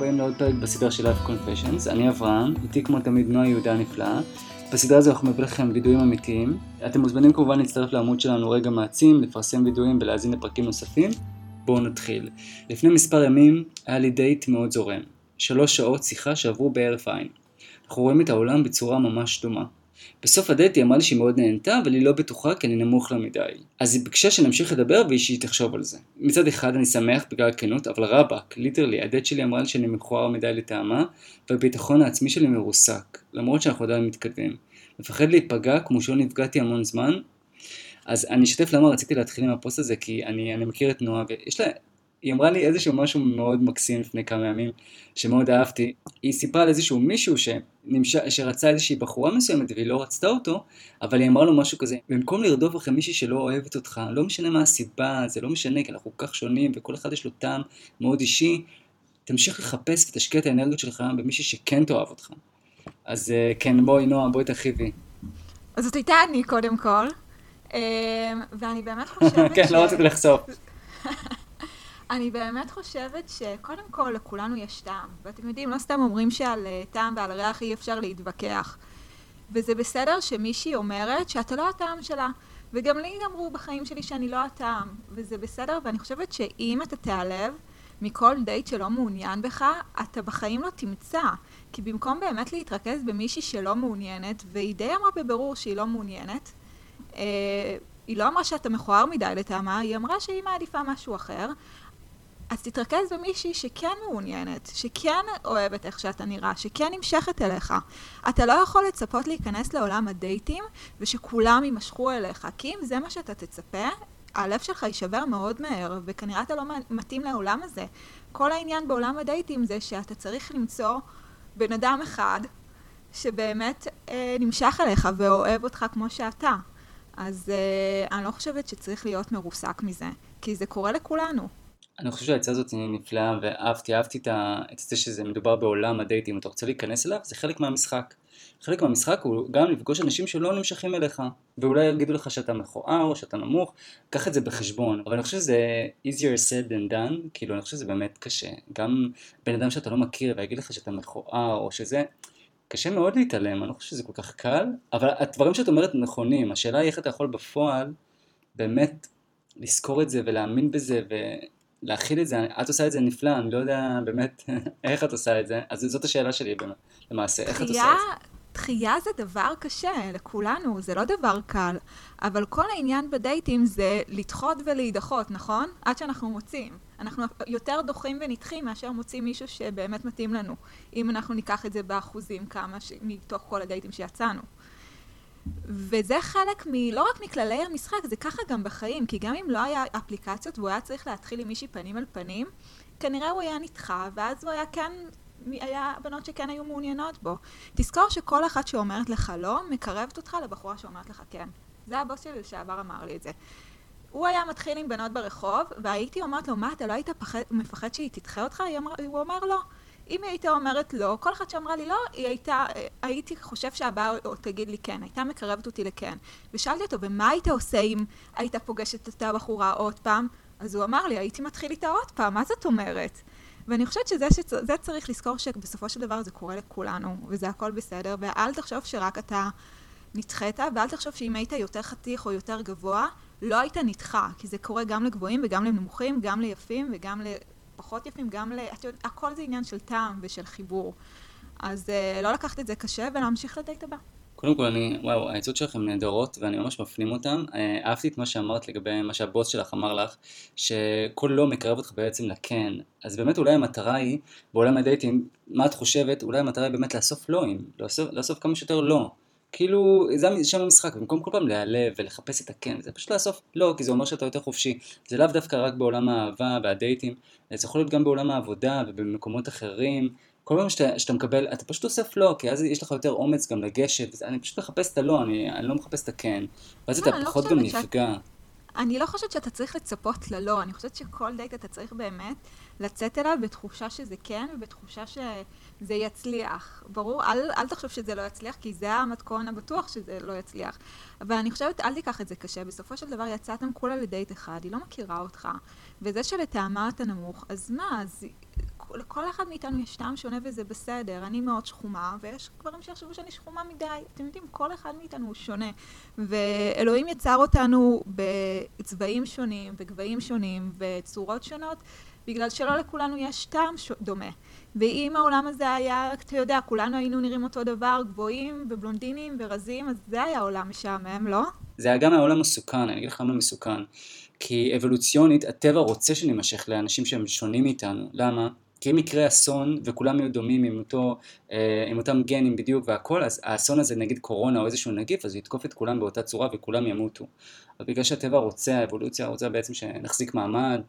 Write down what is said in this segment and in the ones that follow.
הבאים לעוד פרק בסדרה של Live Confessions. אני אברהם, איתי כמו תמיד נועה יהודה הנפלאה. בסדרה הזו אנחנו מביא לכם וידואים אמיתיים. אתם מוזמנים כמובן להצטרף לעמוד שלנו רגע מעצים, לפרסם וידואים ולהאזין לפרקים נוספים. בואו נתחיל. לפני מספר ימים היה לי דייט מאוד זורם. שלוש שעות שיחה שעברו בהרף עין. אנחנו רואים את העולם בצורה ממש דומה. בסוף הדייט היא אמרה לי שהיא מאוד נהנתה, אבל היא לא בטוחה כי אני נמוך לה מדי. אז היא ביקשה שנמשיך לדבר ושהיא תחשוב על זה. מצד אחד אני שמח בגלל הכנות, אבל רבאק, literally, הדייט שלי אמרה לי שאני מכוער מדי לטעמה, והביטחון העצמי שלי מרוסק, למרות שאנחנו עדיין מתקדמים. מפחד להיפגע כמו שלא נפגעתי המון זמן. אז אני אשתף למה רציתי להתחיל עם הפוסט הזה, כי אני, אני מכיר את נועה, ויש לה היא אמרה לי איזשהו משהו מאוד מקסים לפני כמה ימים, שמאוד אהבתי. היא סיפרה על איזשהו מישהו שנמש... שרצה איזושהי בחורה מסוימת והיא לא רצתה אותו, אבל היא אמרה לו משהו כזה, במקום לרדוף אחרי מישהי שלא אוהבת אותך, לא משנה מה הסיבה, זה לא משנה, כי אנחנו כל כך שונים וכל אחד יש לו טעם מאוד אישי, תמשיך לחפש ותשקיע את האנרגיות שלך במישהי שכן תאהב אותך. אז אה, כן, בואי נועה, בואי תרחיבי. אז זאת הייתה אני קודם כל, אה, ואני באמת חושבת כן, ש... לא רציתי לחשוף. אני באמת חושבת שקודם כל לכולנו יש טעם, ואתם יודעים, לא סתם אומרים שעל אה, טעם ועל ריח אי אפשר להתווכח. וזה בסדר שמישהי אומרת שאתה לא הטעם שלה, וגם לי אמרו בחיים שלי שאני לא הטעם, וזה בסדר, ואני חושבת שאם אתה תיעלב מכל דייט שלא מעוניין בך, אתה בחיים לא תמצא. כי במקום באמת להתרכז במישהי שלא מעוניינת, והיא די אמרה בבירור שהיא לא מעוניינת, אה, היא לא אמרה שאתה מכוער מדי לטעמה, היא אמרה שהיא מעדיפה משהו אחר, אז תתרכז במישהי שכן מעוניינת, שכן אוהבת איך שאתה נראה, שכן נמשכת אליך. אתה לא יכול לצפות להיכנס לעולם הדייטים ושכולם יימשכו אליך, כי אם זה מה שאתה תצפה, הלב שלך יישבר מאוד מהר, וכנראה אתה לא מתאים לעולם הזה. כל העניין בעולם הדייטים זה שאתה צריך למצוא בן אדם אחד שבאמת אה, נמשך אליך ואוהב אותך כמו שאתה. אז אה, אני לא חושבת שצריך להיות מרוסק מזה, כי זה קורה לכולנו. אני חושב שהעצה הזאת נפלאה ואהבתי, אהבתי את זה שזה מדובר בעולם הדייטים, אתה רוצה להיכנס אליו, זה חלק מהמשחק. חלק מהמשחק הוא גם לפגוש אנשים שלא נמשכים אליך, ואולי יגידו לך שאתה מכוער או שאתה נמוך, קח את זה בחשבון. אבל אני חושב שזה easier said than done, כאילו אני חושב שזה באמת קשה. גם בן אדם שאתה לא מכיר ויגיד לך שאתה מכוער או שזה, קשה מאוד להתעלם, אני לא חושב שזה כל כך קל, אבל הדברים שאת אומרת נכונים, השאלה היא איך אתה יכול בפועל באמת לזכור את זה ולהאמין בזה ו... להכיל את זה, את עושה את זה נפלא, אני לא יודע באמת איך את עושה את זה, אז זאת השאלה שלי למעשה, איך את עושה את זה? דחייה זה דבר קשה לכולנו, זה לא דבר קל, אבל כל העניין בדייטים זה לדחות ולהידחות, נכון? עד שאנחנו מוצאים. אנחנו יותר דוחים ונדחים מאשר מוצאים מישהו שבאמת מתאים לנו, אם אנחנו ניקח את זה באחוזים כמה ש... מתוך כל הדייטים שיצאנו. וזה חלק מ... לא רק מכללי המשחק, זה ככה גם בחיים, כי גם אם לא היה אפליקציות והוא היה צריך להתחיל עם מישהי פנים על פנים, כנראה הוא היה נדחה, ואז הוא היה כן, היה בנות שכן היו מעוניינות בו. תזכור שכל אחת שאומרת לך לא, מקרבת אותך לבחורה שאומרת לך כן. זה הבוס שלי לשעבר אמר לי את זה. הוא היה מתחיל עם בנות ברחוב, והייתי אומרת לו, מה, אתה לא היית פחד, מפחד שהיא תדחה אותך? אמר, הוא אומר, לא. אם היא הייתה אומרת לא, כל אחת שאמרה לי לא, היא הייתה, הייתי חושב שהבאה תגיד לי כן, הייתה מקרבת אותי לכן. ושאלתי אותו, ומה היית עושה אם היית פוגשת את אותה בחורה עוד פעם? אז הוא אמר לי, הייתי מתחיל איתה עוד פעם, מה זאת אומרת? ואני חושבת שזה שצ... צריך לזכור שבסופו של דבר זה קורה לכולנו, וזה הכל בסדר, ואל תחשוב שרק אתה נדחית, ואל תחשוב שאם היית יותר חתיך או יותר גבוה, לא היית נדחה, כי זה קורה גם לגבוהים וגם לנמוכים, גם ליפים וגם פחות יפים, גם ל... את יודעת, הכל זה עניין של טעם ושל חיבור. אז uh, לא לקחת את זה קשה ולהמשיך לדייט הבא. קודם כל, אני, וואו, העצות שלכם נהדרות ואני ממש מפנים אותן. אה, אהבתי את מה שאמרת לגבי מה שהבוס שלך אמר לך, שכל לא מקרב אותך בעצם לכן. אז באמת אולי המטרה היא, בעולם הדייטים, מה את חושבת? אולי המטרה היא באמת לאסוף לואים, לאסוף, לאסוף כמה שיותר לא. כאילו, זה שם המשחק, במקום כל פעם להיעלב ולחפש את הכן, זה פשוט לאסוף לא, כי זה אומר שאתה יותר חופשי. זה לאו דווקא רק בעולם האהבה והדייטים, זה יכול להיות גם בעולם העבודה ובמקומות אחרים. כל פעם שאתה, שאתה מקבל, אתה פשוט אוסף לא, כי אז יש לך יותר אומץ גם לגשת, אני פשוט מחפש את הלא, אני, אני לא מחפש את הכן, ואז אתה לא פחות גם נפגע. אני לא חושבת שאתה צריך לצפות ללא, אני חושבת שכל דייט אתה צריך באמת לצאת אליו בתחושה שזה כן, ובתחושה שזה יצליח. ברור, אל, אל תחשוב שזה לא יצליח, כי זה המתכון הבטוח שזה לא יצליח. אבל אני חושבת, אל תיקח את זה קשה. בסופו של דבר יצאתם כולה לדייט אחד, היא לא מכירה אותך. וזה שלטעמה אתה נמוך, אז מה, אז לכל אחד מאיתנו יש טעם שונה וזה בסדר. אני מאוד שחומה, ויש גברים שיחשבו שאני שחומה מדי. אתם יודעים, כל אחד מאיתנו הוא שונה. ואלוהים יצר אותנו בצבעים שונים, בגבהים שונים, וצורות שונות, בגלל שלא לכולנו יש טעם דומה. ואם העולם הזה היה, אתה יודע, כולנו היינו נראים אותו דבר, גבוהים ובלונדינים ורזים, אז זה היה עולם משעמם, לא? זה היה גם העולם מסוכן, אני אגיד לך למה מסוכן. כי אבולוציונית, הטבע רוצה שנימשך לאנשים שהם שונים מאיתנו. למה? כי אם יקרה אסון וכולם יהיו דומים עם, אותו, אה, עם אותם גנים בדיוק והכל, אז האסון הזה נגיד קורונה או איזשהו נגיף, אז הוא יתקוף את כולם באותה צורה וכולם ימותו. אבל בגלל שהטבע רוצה, האבולוציה רוצה בעצם שנחזיק מעמד,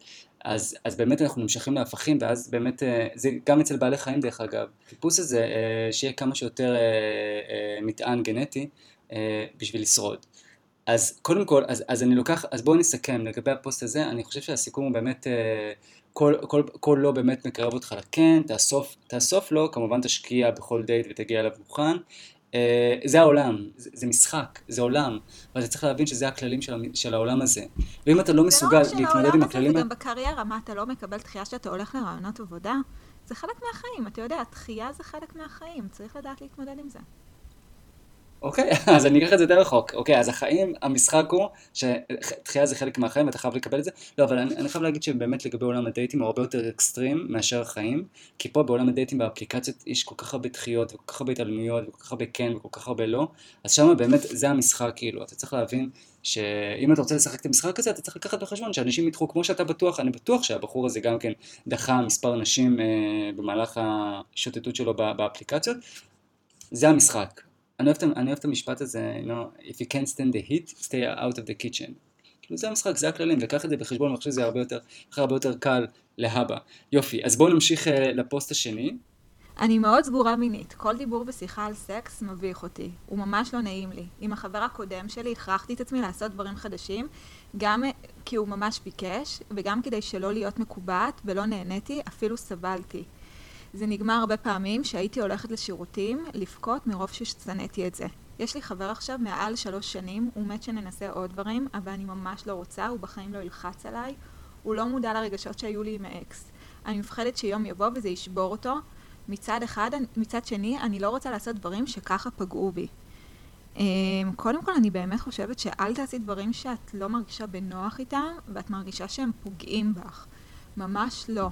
אז, אז באמת אנחנו נמשכים להפכים, ואז באמת, אה, זה גם אצל בעלי חיים דרך אגב, חיפוש הזה, אה, שיהיה כמה שיותר מטען גנטי בשביל לשרוד. אז קודם כל, אז, אז אני לוקח, אז בואו נסכם לגבי הפוסט הזה, אני חושב שהסיכום הוא באמת, אה, כל, כל, כל לא באמת מקרב אותך לכן, תאסוף, תאסוף לו, כמובן תשקיע בכל דייט ותגיע אליו מוכן, אה, זה העולם, זה, זה משחק, זה עולם, ואתה צריך להבין שזה הכללים של, של העולם הזה. ואם אתה לא מסוגל לא להתמודד עם הכללים... זה גם בקריירה, מה, אתה לא מקבל דחייה שאתה הולך לרעיונות עבודה? זה חלק מהחיים, אתה יודע, דחייה זה חלק מהחיים, צריך לדעת להתמודד עם זה. אוקיי, אז אני אקח את זה יותר רחוק. אוקיי, אז החיים, המשחק הוא שתחייה זה חלק מהחיים ואתה חייב לקבל את זה. לא, אבל אני, אני חייב להגיד שבאמת לגבי עולם הדייטים הוא הרבה יותר אקסטרים מאשר החיים. כי פה בעולם הדייטים באפליקציות יש כל כך הרבה דחיות וכל כך הרבה התעלמויות וכל כך הרבה כן וכל כך הרבה לא. אז שם באמת זה המשחק כאילו. אתה צריך להבין שאם אתה רוצה לשחק את המשחק הזה אתה צריך לקחת בחשבון שאנשים ידחו כמו שאתה בטוח, אני בטוח שהבחור הזה גם כן דחה מספר נשים אה, במהלך השוטטות שלו באפליקציות. זה המשחק. אני אוהב, אני אוהב את המשפט הזה, you know, If you can't stand the heat, stay out of the kitchen. כאילו זה המשחק, זה הכללים, וקח את זה בחשבון, אני חושב שזה הרבה יותר, הרבה יותר קל להבא. יופי, אז בואו נמשיך uh, לפוסט השני. אני מאוד סגורה מינית. כל דיבור ושיחה על סקס מביך אותי. הוא ממש לא נעים לי. עם החבר הקודם שלי הכרחתי את עצמי לעשות דברים חדשים, גם כי הוא ממש ביקש, וגם כדי שלא להיות מקובעת ולא נהניתי, אפילו סבלתי. זה נגמר הרבה פעמים שהייתי הולכת לשירותים לבכות מרוב ששנאתי את זה. יש לי חבר עכשיו מעל שלוש שנים, הוא מת שננסה עוד דברים, אבל אני ממש לא רוצה, הוא בחיים לא ילחץ עליי, הוא לא מודע לרגשות שהיו לי עם האקס. אני מפחדת שיום יבוא וזה ישבור אותו. מצד אחד, מצד שני, אני לא רוצה לעשות דברים שככה פגעו בי. אמ, קודם כל, אני באמת חושבת שאל תעשי דברים שאת לא מרגישה בנוח איתם, ואת מרגישה שהם פוגעים בך. ממש לא.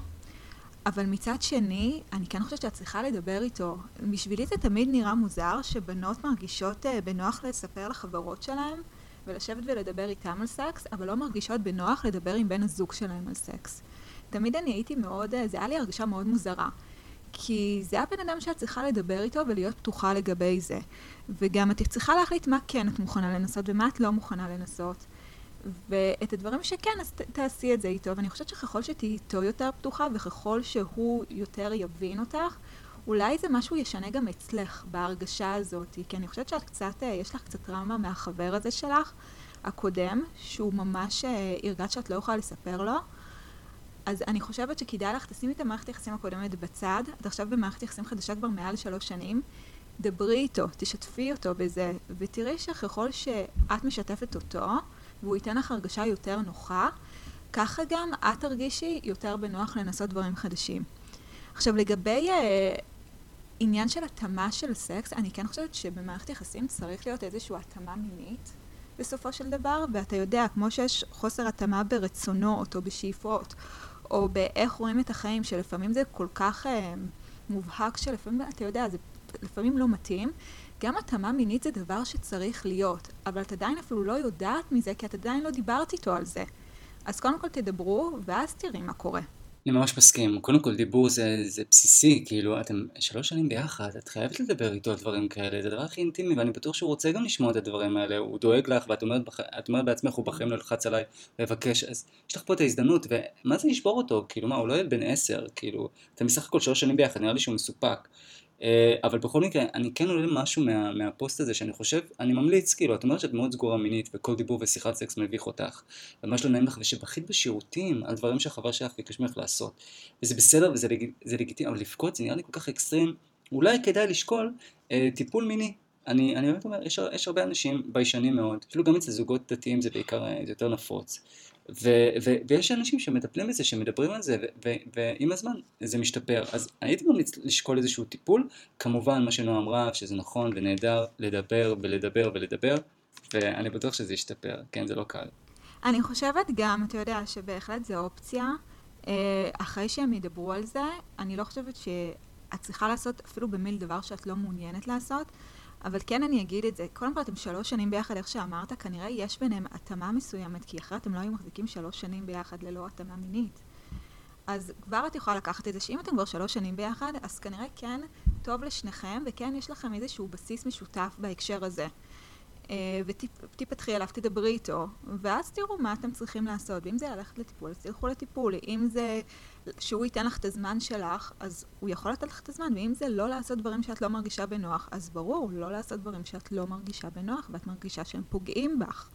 אבל מצד שני, אני כן חושבת שאת צריכה לדבר איתו. בשבילי זה תמיד נראה מוזר שבנות מרגישות אה, בנוח לספר לחברות שלהן ולשבת ולדבר איתם על סקס, אבל לא מרגישות בנוח לדבר עם בן הזוג שלהם על סקס. תמיד אני הייתי מאוד, אה, זה היה לי הרגשה מאוד מוזרה. כי זה הבן אדם שאת צריכה לדבר איתו ולהיות פתוחה לגבי זה. וגם את צריכה להחליט מה כן את מוכנה לנסות ומה את לא מוכנה לנסות. ואת הדברים שכן, אז ת, תעשי את זה איתו. ואני חושבת שככל שתהיי איתו יותר פתוחה, וככל שהוא יותר יבין אותך, אולי זה משהו ישנה גם אצלך, בהרגשה הזאת. כי אני חושבת שאת קצת, אה, יש לך קצת טראומה מהחבר הזה שלך, הקודם, שהוא ממש אה, הרגשת שאת לא יכולה לספר לו. אז אני חושבת שכדאי לך, תשימי את המערכת היחסים הקודמת בצד. את עכשיו במערכת יחסים חדשה כבר מעל שלוש שנים. דברי איתו, תשתפי אותו בזה, ותראי שככל שאת משתפת אותו, והוא ייתן לך הרגשה יותר נוחה, ככה גם את תרגישי יותר בנוח לנסות דברים חדשים. עכשיו לגבי אה, עניין של התאמה של סקס, אני כן חושבת שבמערכת יחסים צריך להיות איזושהי התאמה מינית בסופו של דבר, ואתה יודע, כמו שיש חוסר התאמה ברצונות או בשאיפות, או באיך רואים את החיים, שלפעמים זה כל כך אה, מובהק שלפעמים, אתה יודע, זה לפעמים לא מתאים, גם התאמה מינית זה דבר שצריך להיות, אבל את עדיין אפילו לא יודעת מזה, כי את עדיין לא דיברת איתו על זה. אז קודם כל תדברו, ואז תראי מה קורה. אני ממש מסכים. קודם כל דיבור זה, זה בסיסי, כאילו אתם שלוש שנים ביחד, את חייבת לדבר איתו על דברים כאלה, זה הדבר הכי אינטימי ואני בטוח שהוא רוצה גם לשמוע את הדברים האלה, הוא דואג לך ואת אומרת, בח... אומרת בעצמך הוא בחיים לא ילחץ עליי לבקש, אז יש לך פה את ההזדמנות ומה זה לשבור אותו, כאילו מה הוא לא ילד בן עשר, כאילו אתם בסך הכל שלוש שנים ביחד, נראה לי שהוא מסופק. אה, אבל בכל מקרה, אני כן עולה משהו מה, מהפוסט הזה שאני חושב, אני ממליץ, כאילו, את אומרת שאת מאוד סגורה מינית וכל דיבור ושיחת סקס מביך אותך, ומה שלא נעים לך, ושבכית בשירותים על דברים שהחבר שלך ביקש ממך לעשות. וזה בסדר וזה לג... לגיטימי, אבל לבכות זה נראה לי כל כך אקסטרים, אולי כדאי לשקול אה, טיפול מיני. אני, אני באמת אומר, יש, יש הרבה אנשים ביישנים מאוד, אפילו גם אצל זוגות דתיים זה בעיקר, אה, זה יותר נפוץ. ו, ו, ויש אנשים שמטפלים בזה, שמדברים על זה, ו, ו, ועם הזמן זה משתפר. אז הייתי ממליץ לשקול איזשהו טיפול, כמובן מה שנועה אמרה, שזה נכון ונהדר לדבר ולדבר ולדבר, ואני בטוח שזה ישתפר, כן, זה לא קל. אני חושבת גם, אתה יודע, שבהחלט זו אופציה. אה, אחרי שהם ידברו על זה, אני לא חושבת שאת צריכה לעשות אפילו במיל דבר שאת לא מעוניינת לעשות, אבל כן אני אגיד את זה. קודם כל, אתם שלוש שנים ביחד, איך שאמרת, כנראה יש ביניהם התאמה מסוימת, כי אחרת הם לא היו מחזיקים שלוש שנים ביחד ללא התאמה מינית. אז כבר את יכולה לקחת את זה, שאם אתם כבר שלוש שנים ביחד, אז כנראה כן טוב לשניכם, וכן יש לכם איזשהו בסיס משותף בהקשר הזה. אה, ותפתחי אליו, תדברי איתו, ואז תראו מה אתם צריכים לעשות. ואם זה ללכת לטיפול, אז תלכו לטיפול. אם זה שהוא ייתן לך את הזמן שלך, אז הוא יכול לתת לך את הזמן. ואם זה לא לעשות דברים שאת לא מרגישה בנוח, אז ברור, לא לעשות דברים שאת לא מרגישה בנוח, ואת מרגישה שהם פוגעים בך.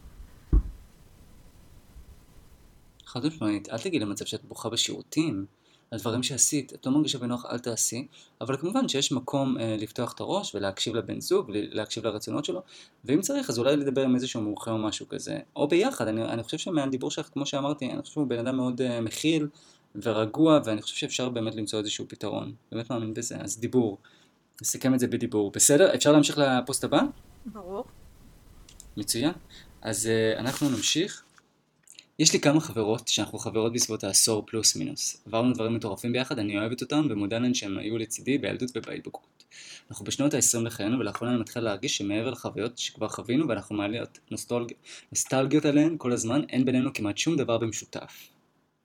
חד משמעית, אל תגידי למצב שאת בוכה בשירותים. על דברים שעשית, את לא מרגישה בנוח אל תעשי, אבל כמובן שיש מקום אה, לפתוח את הראש ולהקשיב לבן זוג, להקשיב לרצונות שלו, ואם צריך אז אולי לדבר עם איזשהו מומחה או משהו כזה, או ביחד, אני, אני חושב שמהדיבור שלך, כמו שאמרתי, אני חושב שהוא בן אדם מאוד אה, מכיל ורגוע, ואני חושב שאפשר באמת למצוא איזשהו פתרון, באמת מאמין בזה, אז דיבור, נסכם את זה בדיבור, בסדר? אפשר להמשיך לפוסט הבא? ברור. מצוין, אז אה, אנחנו נמשיך. יש לי כמה חברות שאנחנו חברות בסביבות העשור פלוס מינוס. עברנו דברים מטורפים ביחד, אני אוהבת אותן ומודה להן שהן היו לצידי בילדות ובהתבגרות. אנחנו בשנות ה-20 לחיינו ולאחרונה אני מתחיל להרגיש שמעבר לחוויות שכבר חווינו ואנחנו מעלות נוסטלג... נוסטלגיות עליהן כל הזמן, אין בינינו כמעט שום דבר במשותף.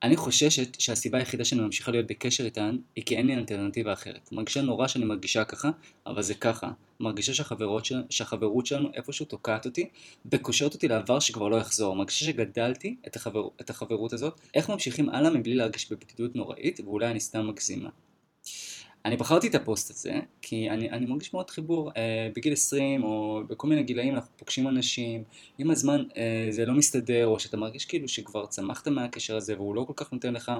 אני חוששת שהסיבה היחידה שאני ממשיכה להיות בקשר איתן היא כי אין לי אלטרנטיבה אחרת. מרגישה נורא שאני מרגישה ככה, אבל זה ככה. מרגישה שהחברות של... שהחברות שלנו איפשהו תוקעת אותי וקושרת אותי לעבר שכבר לא יחזור. מרגישה שגדלתי את, החבר... את החברות הזאת. איך ממשיכים הלאה מבלי להרגיש בבדידות נוראית ואולי אני סתם מגזימה. אני בחרתי את הפוסט הזה, כי אני, אני מרגיש מאוד חיבור. אה, בגיל 20 או בכל מיני גילאים אנחנו פוגשים אנשים, עם הזמן אה, זה לא מסתדר, או שאתה מרגיש כאילו שכבר צמחת מהקשר הזה והוא לא כל כך נותן לך,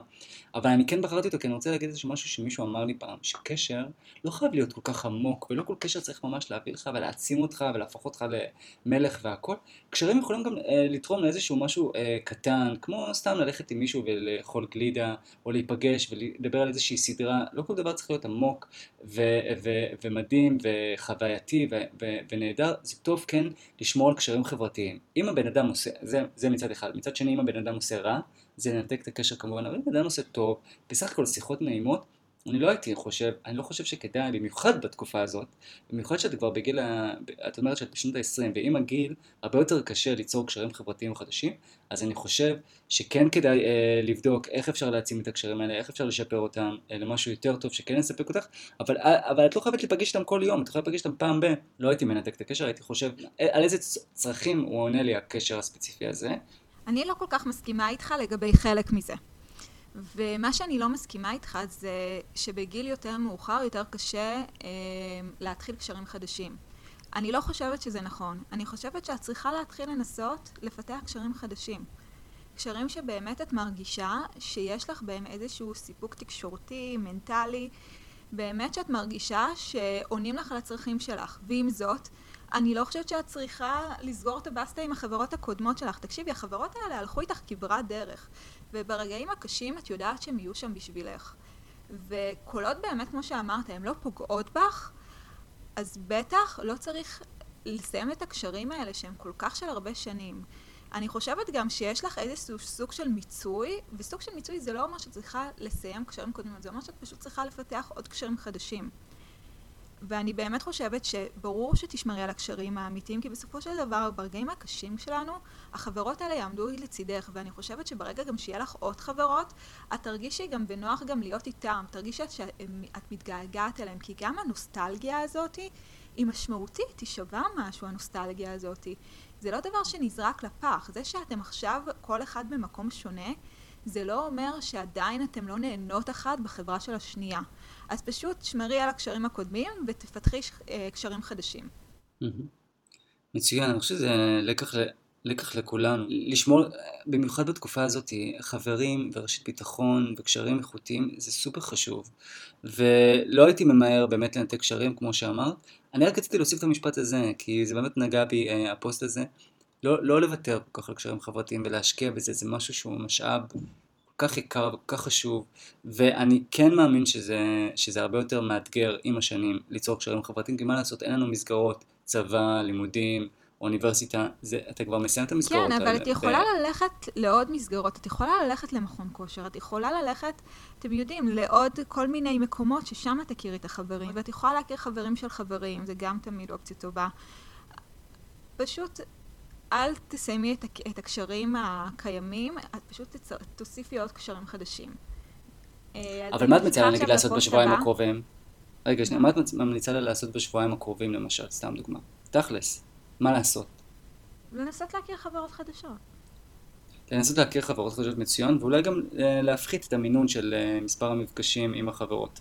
אבל אני כן בחרתי אותו כי אני רוצה להגיד איזה משהו שמישהו אמר לי פעם, שקשר לא חייב להיות כל כך עמוק, ולא כל קשר צריך ממש להביא לך ולהעצים אותך ולהפוך אותך למלך והכל. קשרים יכולים גם אה, לתרום לאיזשהו משהו אה, קטן, כמו סתם ללכת עם מישהו ולאכול גלידה, או להיפגש ולדבר על איזושהי סדרה, לא כל דבר צריך להיות עמוק ו- ו- ומדהים וחווייתי ו- ו- ונהדר, זה טוב כן לשמור על קשרים חברתיים. אם הבן אדם עושה, זה, זה מצד אחד, מצד שני אם הבן אדם עושה רע, זה ינתק את הקשר כמובן, אבל אם הבן אדם עושה טוב, בסך הכל שיחות נעימות, אני לא הייתי חושב, אני לא חושב שכדאי, במיוחד בתקופה הזאת, במיוחד שאת כבר בגיל, ה... את אומרת שאת בשנות ה-20, ועם הגיל הרבה יותר קשה ליצור קשרים חברתיים חדשים, אז אני חושב שכן כדאי אה, לבדוק איך אפשר להעצים את הקשרים האלה, איך אפשר לשפר אותם אה, למשהו יותר טוב שכן יספק אותך, אבל, אה, אבל את לא חייבת להיפגש איתם כל יום, את יכולה להיפגש איתם פעם ב... לא הייתי מנתק את הקשר, הייתי חושב אה, על איזה צרכים הוא עונה לי הקשר הספציפי הזה. אני לא כל כך מסכימה איתך לגבי חלק מזה. ומה שאני לא מסכימה איתך זה שבגיל יותר מאוחר יותר קשה אה, להתחיל קשרים חדשים. אני לא חושבת שזה נכון. אני חושבת שאת צריכה להתחיל לנסות לפתח קשרים חדשים. קשרים שבאמת את מרגישה שיש לך בהם איזשהו סיפוק תקשורתי, מנטלי, באמת שאת מרגישה שעונים לך על הצרכים שלך. ועם זאת, אני לא חושבת שאת צריכה לסגור את הבסטה עם החברות הקודמות שלך. תקשיבי, החברות האלה הלכו איתך כברת דרך. וברגעים הקשים את יודעת שהם יהיו שם בשבילך. וכל עוד באמת, כמו שאמרת, הן לא פוגעות בך, אז בטח לא צריך לסיים את הקשרים האלה שהם כל כך של הרבה שנים. אני חושבת גם שיש לך איזשהו סוג של מיצוי, וסוג של מיצוי זה לא אומר שאת צריכה לסיים קשרים קודמים, זה אומר שאת פשוט צריכה לפתח עוד קשרים חדשים. ואני באמת חושבת שברור שתשמרי על הקשרים האמיתיים, כי בסופו של דבר, ברגעים הקשים שלנו, החברות האלה יעמדו לצידך, ואני חושבת שברגע גם שיהיה לך עוד חברות, את תרגישי גם בנוח גם להיות איתם, תרגישי שאת מתגעגעת אליהם, כי גם הנוסטלגיה הזאת היא משמעותית, היא שווה משהו, הנוסטלגיה הזאת. זה לא דבר שנזרק לפח, זה שאתם עכשיו כל אחד במקום שונה, זה לא אומר שעדיין אתם לא נהנות אחת בחברה של השנייה. אז פשוט שמרי על הקשרים הקודמים ותפתחי אה, קשרים חדשים. מצוין, אני חושב שזה לקח לקח לכולנו, לשמור, במיוחד בתקופה הזאת, חברים ורשת ביטחון וקשרים איכותיים זה סופר חשוב. ולא הייתי ממהר באמת לנתק קשרים כמו שאמרת, אני רק רציתי להוסיף את המשפט הזה, כי זה באמת נגע בי אה, הפוסט הזה. לא, לא לוותר כל כך על קשרים חברתיים ולהשקיע בזה, זה משהו שהוא משאב כך יקר וכל כך חשוב, ואני כן מאמין שזה, שזה הרבה יותר מאתגר עם השנים ליצור קשרים חברתיים, כי מה לעשות, אין לנו מסגרות, צבא, לימודים, אוניברסיטה, זה, אתה כבר מסיים את המסגרות כן, האלה. אבל את יכולה ב... ללכת לעוד מסגרות, את יכולה ללכת למכון כושר, את יכולה ללכת, אתם יודעים, לעוד כל מיני מקומות ששם תכירי את החברים, ואת יכולה להכיר חברים של חברים, זה גם תמיד אופציה טובה. פשוט אל תסיימי את, את הקשרים הקיימים, את פשוט תצ... תוסיפי עוד קשרים חדשים. אה, אבל מה את מציעה נגיד לעשות בשבועיים הקרובים? רגע, שנייה, מה את ממליצה לה לעשות בשבועיים הקרובים למשל, סתם דוגמה? תכלס, מה לעשות? לנסות להכיר חברות חדשות. לנסות להכיר חברות חדשות מצוין, ואולי גם אה, להפחית את המינון של אה, מספר המפגשים עם החברות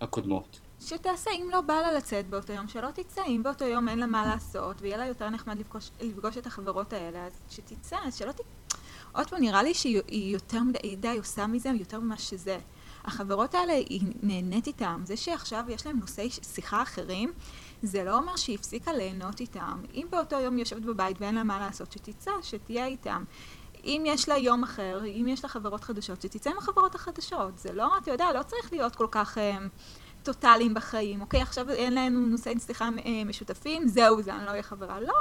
הקודמות. שתעשה, אם לא בא לה לצאת באותו יום, שלא תצא. אם באותו יום אין לה מה לעשות, ויהיה לה יותר נחמד לפגוש, לפגוש את החברות האלה, אז שתצא, אז שלא ת... עוד פעם, נראה לי שהיא יותר מדי, די עושה מזה יותר ממה שזה. החברות האלה, היא נהנית איתם. זה שעכשיו יש להם נושאי שיחה אחרים, זה לא אומר שהיא הפסיקה ליהנות איתם. אם באותו יום היא יושבת בבית ואין לה מה לעשות, שתצא, שתהיה איתם. אם יש לה יום אחר, אם יש לה חברות חדשות, שתצא עם החברות החדשות. זה לא, אתה יודע, לא צריך להיות כל כך... אה, טוטאליים בחיים, אוקיי? עכשיו אין לנו נושאי שיחה אה, משותפים, זהו זה, אני לא אהיה חברה. לא.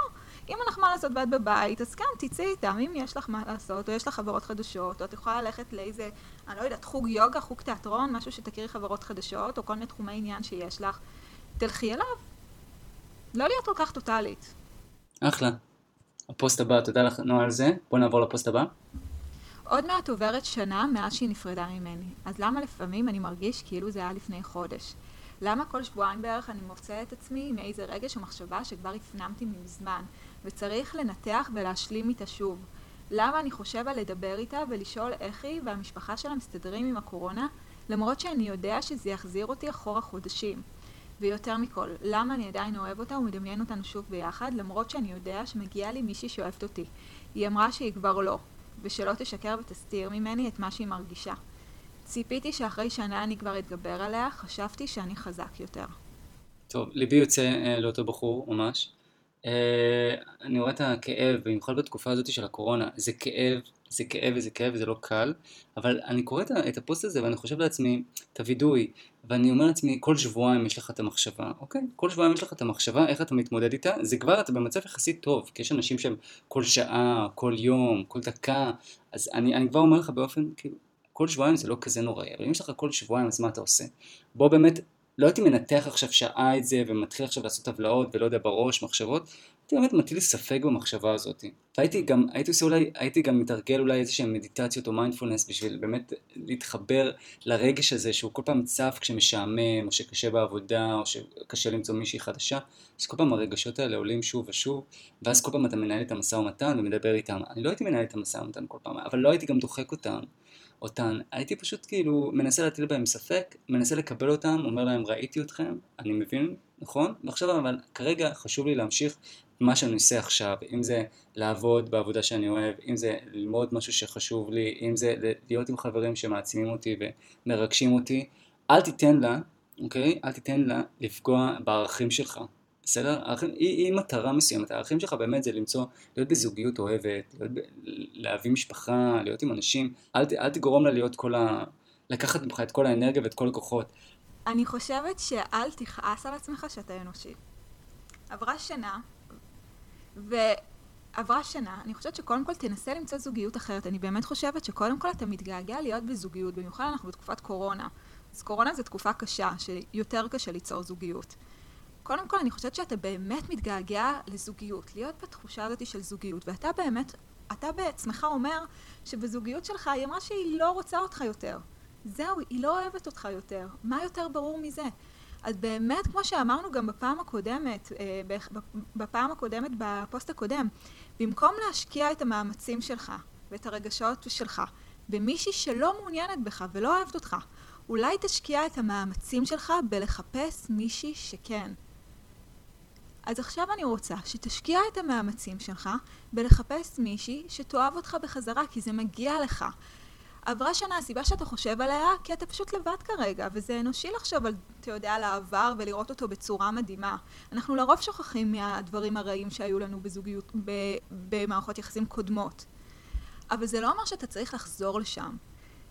אם אין לך מה לעשות ואת בבית, אז כן, תצאי איתם. אם יש לך מה לעשות, או יש לך חברות חדשות, או את יכולה ללכת לאיזה, אני לא יודעת, חוג יוגה, חוג תיאטרון, משהו שתכירי חברות חדשות, או כל מיני תחומי עניין שיש לך, תלכי אליו. לא להיות כל כך טוטאלית. אחלה. הפוסט הבא, תודה לך נועה על זה. בוא נעבור לפוסט הבא. עוד מעט עוברת שנה מאז שהיא נפרדה ממני, אז למה לפעמים אני מרגיש כאילו זה היה לפני חודש? למה כל שבועיים בערך אני מוצא את עצמי עם איזה רגש או מחשבה שכבר הפנמתי מזמן, וצריך לנתח ולהשלים איתה שוב? למה אני חושב על לדבר איתה ולשאול איך היא והמשפחה שלה מסתדרים עם הקורונה, למרות שאני יודע שזה יחזיר אותי אחורה חודשים? ויותר מכל, למה אני עדיין אוהב אותה ומדמיין אותנו שוב ביחד, למרות שאני יודע שמגיעה לי מישהי שאוהבת אותי? היא אמרה שהיא כבר לא, ושלא תשקר ותסתיר ממני את מה שהיא מרגישה. ציפיתי שאחרי שנה אני כבר אתגבר עליה, חשבתי שאני חזק יותר. טוב, ליבי יוצא אה, לאותו בחור ממש. אה, אני רואה את הכאב, במיוחד בתקופה הזאת של הקורונה, זה כאב, זה כאב וזה כאב וזה לא קל, אבל אני קורא את הפוסט הזה ואני חושב לעצמי, את הווידוי, ואני אומר לעצמי, כל שבועיים יש לך את המחשבה, אוקיי? כל שבועיים יש לך את המחשבה, איך אתה מתמודד איתה, זה כבר אתה במצב יחסית טוב, כי יש אנשים שהם כל שעה, כל יום, כל דקה, אז אני, אני כבר אומר לך באופן, כאילו, כל שבועיים זה לא כזה נוראי, אבל אם יש לך כל שבועיים אז מה אתה עושה? בוא באמת לא הייתי מנתח עכשיו שעה את זה ומתחיל עכשיו לעשות טבלאות ולא יודע בראש מחשבות, הייתי באמת מטיל ספק במחשבה הזאת. והייתי גם, הייתי עושה אולי, הייתי גם מתרגל אולי איזה שהם מדיטציות או מיינדפולנס בשביל באמת להתחבר לרגש הזה שהוא כל פעם צף כשמשעמם או שקשה בעבודה או שקשה למצוא מישהי חדשה, אז כל פעם הרגשות האלה עולים שוב ושוב ואז כל פעם אתה מנהל את המשא ומתן ומדבר איתם. אני לא הייתי מנהל את המשא ומתן כל פעם, אבל לא הייתי גם דוחק אותם. אותן, הייתי פשוט כאילו מנסה להטיל בהם ספק, מנסה לקבל אותם, אומר להם ראיתי אתכם, אני מבין, נכון? ועכשיו אבל כרגע חשוב לי להמשיך מה שאני עושה עכשיו, אם זה לעבוד בעבודה שאני אוהב, אם זה ללמוד משהו שחשוב לי, אם זה להיות עם חברים שמעצימים אותי ומרגשים אותי, אל תיתן לה, אוקיי? אל תיתן לה לפגוע בערכים שלך. בסדר? הערכים, היא, היא מטרה מסוימת, הערכים שלך באמת זה למצוא, להיות בזוגיות אוהבת, להיות ב, להביא משפחה, להיות עם אנשים, אל, אל תגרום לה להיות כל ה... לקחת ממך את כל האנרגיה ואת כל הכוחות. אני חושבת שאל תכעס על עצמך שאתה אנושי. עברה שנה, ועברה שנה, אני חושבת שקודם כל תנסה למצוא זוגיות אחרת. אני באמת חושבת שקודם כל אתה מתגעגע להיות בזוגיות, במיוחד אנחנו בתקופת קורונה. אז קורונה זו תקופה קשה, שיותר קשה ליצור זוגיות. קודם כל אני חושבת שאתה באמת מתגעגע לזוגיות, להיות בתחושה הזאת של זוגיות, ואתה באמת, אתה בעצמך אומר שבזוגיות שלך היא אמרה שהיא לא רוצה אותך יותר. זהו, היא לא אוהבת אותך יותר. מה יותר ברור מזה? אז באמת, כמו שאמרנו גם בפעם הקודמת, אה, בפעם הקודמת, בפוסט הקודם, במקום להשקיע את המאמצים שלך ואת הרגשות שלך במישהי שלא מעוניינת בך ולא אוהבת אותך, אולי תשקיע את המאמצים שלך בלחפש מישהי שכן. אז עכשיו אני רוצה שתשקיע את המאמצים שלך בלחפש מישהי שתאהב אותך בחזרה, כי זה מגיע לך. עברה שנה, הסיבה שאתה חושב עליה, כי אתה פשוט לבד כרגע, וזה אנושי לחשוב על, אתה יודע, על העבר ולראות אותו בצורה מדהימה. אנחנו לרוב שוכחים מהדברים הרעים שהיו לנו בזוגיות, במערכות יחסים קודמות. אבל זה לא אומר שאתה צריך לחזור לשם.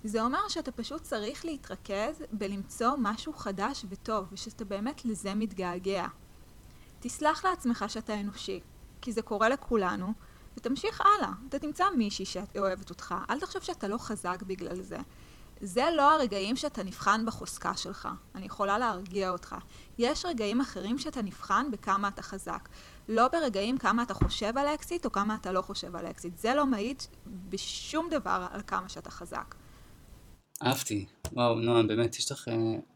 זה אומר שאתה פשוט צריך להתרכז בלמצוא משהו חדש וטוב, ושאתה באמת לזה מתגעגע. תסלח לעצמך שאתה אנושי, כי זה קורה לכולנו, ותמשיך הלאה. אתה תמצא מישהי שאוהבת אותך, אל תחשוב שאתה לא חזק בגלל זה. זה לא הרגעים שאתה נבחן בחוזקה שלך. אני יכולה להרגיע אותך. יש רגעים אחרים שאתה נבחן בכמה אתה חזק. לא ברגעים כמה אתה חושב על האקסיט או כמה אתה לא חושב על האקסיט. זה לא מעיד בשום דבר על כמה שאתה חזק. אהבתי, וואו, נועם, באמת, יש לך...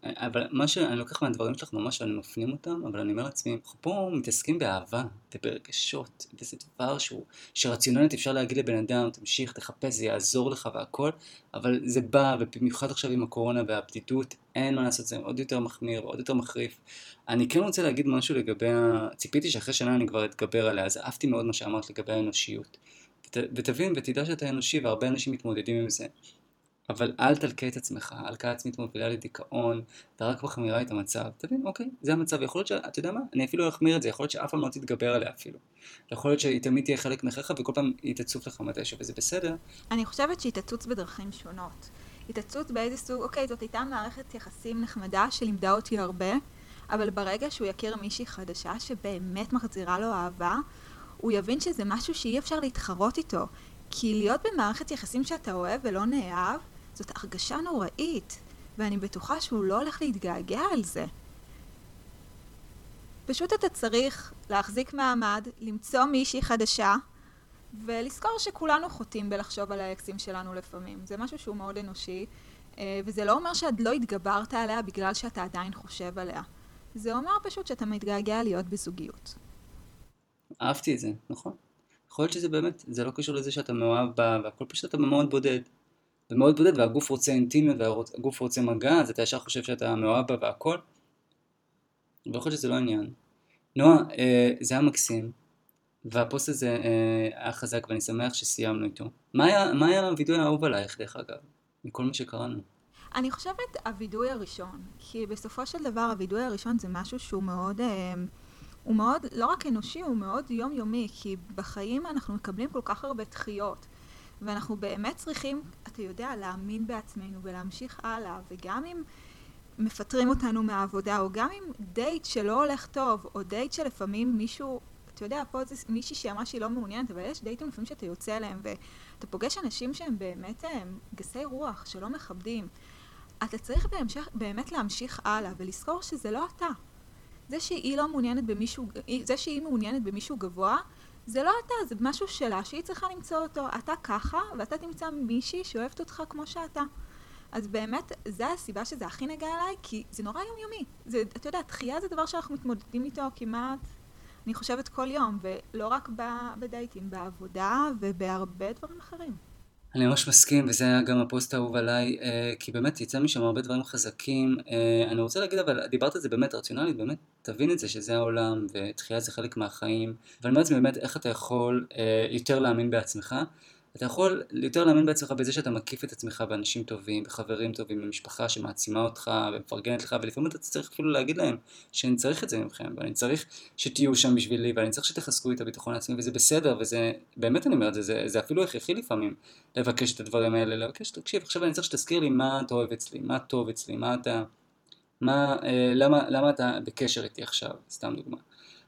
אה, אבל מה שאני לוקח מהדברים שלך ממש, אני מפנים אותם, אבל אני אומר לעצמי, אנחנו פה מתעסקים באהבה, וברגשות, וזה דבר שהוא, שרציונלית אפשר להגיד לבן אדם, תמשיך, תחפש, זה יעזור לך והכל, אבל זה בא, ובמיוחד עכשיו עם הקורונה והבדידות, אין מה לעשות, זה עוד יותר מחמיר ועוד יותר מחריף. אני כן רוצה להגיד משהו לגבי ה... ציפיתי שאחרי שנה אני כבר אתגבר עליה, אז אהבתי מאוד מה שאמרת לגבי האנושיות. ות, ותבין ותדע שאתה אנושי, והרבה אנשים מתמודדים עם זה. אבל אל תלקה את עצמך, הלקאה עצמית מובילה לדיכאון, אתה רק מחמירה את המצב, תבין, אוקיי, זה המצב, יכול להיות ש... אתה יודע מה? אני אפילו אחמיר את זה, יכול להיות שאף פעם לא תתגבר עליה אפילו. יכול להיות שהיא תמיד תהיה חלק מחייך וכל פעם היא תצוף לך מתישהו, וזה בסדר. אני חושבת שהיא תצוץ בדרכים שונות. היא תצוץ באיזה סוג, אוקיי, זאת הייתה מערכת יחסים נחמדה שלימדה אותי הרבה, אבל ברגע שהוא יכיר מישהי חדשה שבאמת מחזירה לו אהבה, הוא יבין שזה משהו שאי אפשר להתחרות איתו. כי להיות במערכת יחסים שאתה אוהב ולא נאהב, זאת הרגשה נוראית, ואני בטוחה שהוא לא הולך להתגעגע על זה. פשוט אתה צריך להחזיק מעמד, למצוא מישהי חדשה, ולזכור שכולנו חוטאים בלחשוב על האקסים שלנו לפעמים. זה משהו שהוא מאוד אנושי, אה, וזה לא אומר שעד לא התגברת עליה בגלל שאתה עדיין חושב עליה. זה אומר פשוט שאתה מתגעגע להיות בזוגיות. אהבתי את זה, נכון. יכול להיות שזה באמת, זה לא קשור לזה שאתה מאוהב בה, והכל פשוט אתה מאוד בודד. ומאוד בודד והגוף רוצה אינטימיות והגוף רוצה מגע אז אתה ישר חושב שאתה מאוהב בה והכל ויכול להיות שזה לא עניין. נועה, אה, זה היה מקסים והפוסט הזה אה, היה חזק ואני שמח שסיימנו איתו. מה היה, מה היה הווידוי האהוב עלייך דרך אגב? מכל מה שקראנו. אני חושבת הווידוי הראשון, כי בסופו של דבר הווידוי הראשון זה משהו שהוא מאוד, אה, הוא מאוד לא רק אנושי, הוא מאוד יומיומי, כי בחיים אנחנו מקבלים כל כך הרבה דחיות. ואנחנו באמת צריכים, אתה יודע, להאמין בעצמנו ולהמשיך הלאה, וגם אם מפטרים אותנו מהעבודה, או גם אם דייט שלא הולך טוב, או דייט שלפעמים מישהו, אתה יודע, פה זה מישהי שאמרה שהיא לא מעוניינת, אבל יש דייטים לפעמים שאתה יוצא אליהם, ואתה פוגש אנשים שהם באמת הם אה, גסי רוח, שלא מכבדים. אתה צריך בהמשך, באמת להמשיך הלאה, ולזכור שזה לא אתה. זה שהיא לא מעוניינת במישהו, זה שהיא מעוניינת במישהו גבוה, זה לא אתה, זה משהו שלה שהיא צריכה למצוא אותו. אתה ככה, ואתה תמצא מישהי שאוהבת אותך כמו שאתה. אז באמת, זו הסיבה שזה הכי נגע אליי, כי זה נורא יומיומי. זה, אתה יודע, דחייה זה דבר שאנחנו מתמודדים איתו כמעט, אני חושבת, כל יום, ולא רק בדייטים, בעבודה ובהרבה דברים אחרים. אני ממש מסכים, וזה היה גם הפוסט האהוב עליי, אה, כי באמת יצא משם הרבה דברים חזקים. אה, אני רוצה להגיד, אבל דיברת על זה באמת רציונלית, באמת תבין את זה שזה העולם, ותחייה זה חלק מהחיים. ואני אומר לעצמי באמת, איך אתה יכול אה, יותר להאמין בעצמך. אתה יכול יותר להאמין בעצמך בזה שאתה מקיף את עצמך באנשים טובים, בחברים טובים, במשפחה שמעצימה אותך ומפרגנת לך, ולפעמים אתה צריך אפילו להגיד להם שאני צריך את זה ממכם, ואני צריך שתהיו שם בשבילי, ואני צריך שתחזקו את הביטחון העצמי, וזה בסדר, וזה, באמת אני אומר את זה, זה, זה אפילו הכרחי לפעמים לבקש את הדברים האלה, לבקש, תקשיב, עכשיו אני צריך שתזכיר לי מה אתה אוהב אצלי, מה טוב אצלי, מה אתה, מה, אה, למה, למה אתה בקשר איתי עכשיו, סתם דוגמה.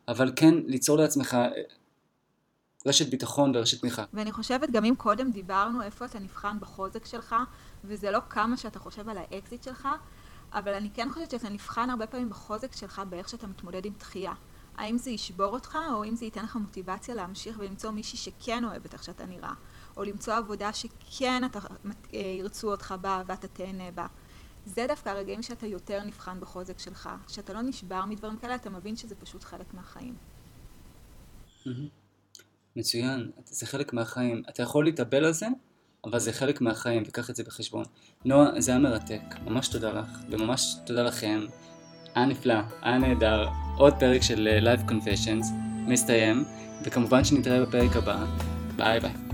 אבל כן ליצור לעצמך רשת ביטחון ורשת תמיכה. ואני חושבת, גם אם קודם דיברנו איפה אתה נבחן בחוזק שלך, וזה לא כמה שאתה חושב על האקזיט שלך, אבל אני כן חושבת שאתה נבחן הרבה פעמים בחוזק שלך באיך שאתה מתמודד עם דחייה. האם זה ישבור אותך, או אם זה ייתן לך מוטיבציה להמשיך ולמצוא מישהי שכן אוהבת איך שאתה נראה, או למצוא עבודה שכן אתה, אה, ירצו אותך בה ואתה תהנה בה. זה דווקא הרגעים שאתה יותר נבחן בחוזק שלך. כשאתה לא נשבר מדברים כאלה, אתה מבין שזה פשוט חלק מהחיים. Mm-hmm. מצוין, זה חלק מהחיים. אתה יכול להתאבל על זה, אבל זה חלק מהחיים, וקח את זה בחשבון. נועה, זה היה מרתק, ממש תודה לך, וממש תודה לכם. היה נפלא, היה נהדר. עוד פרק של Live Confessions מסתיים, וכמובן שנתראה בפרק הבא. ביי ביי.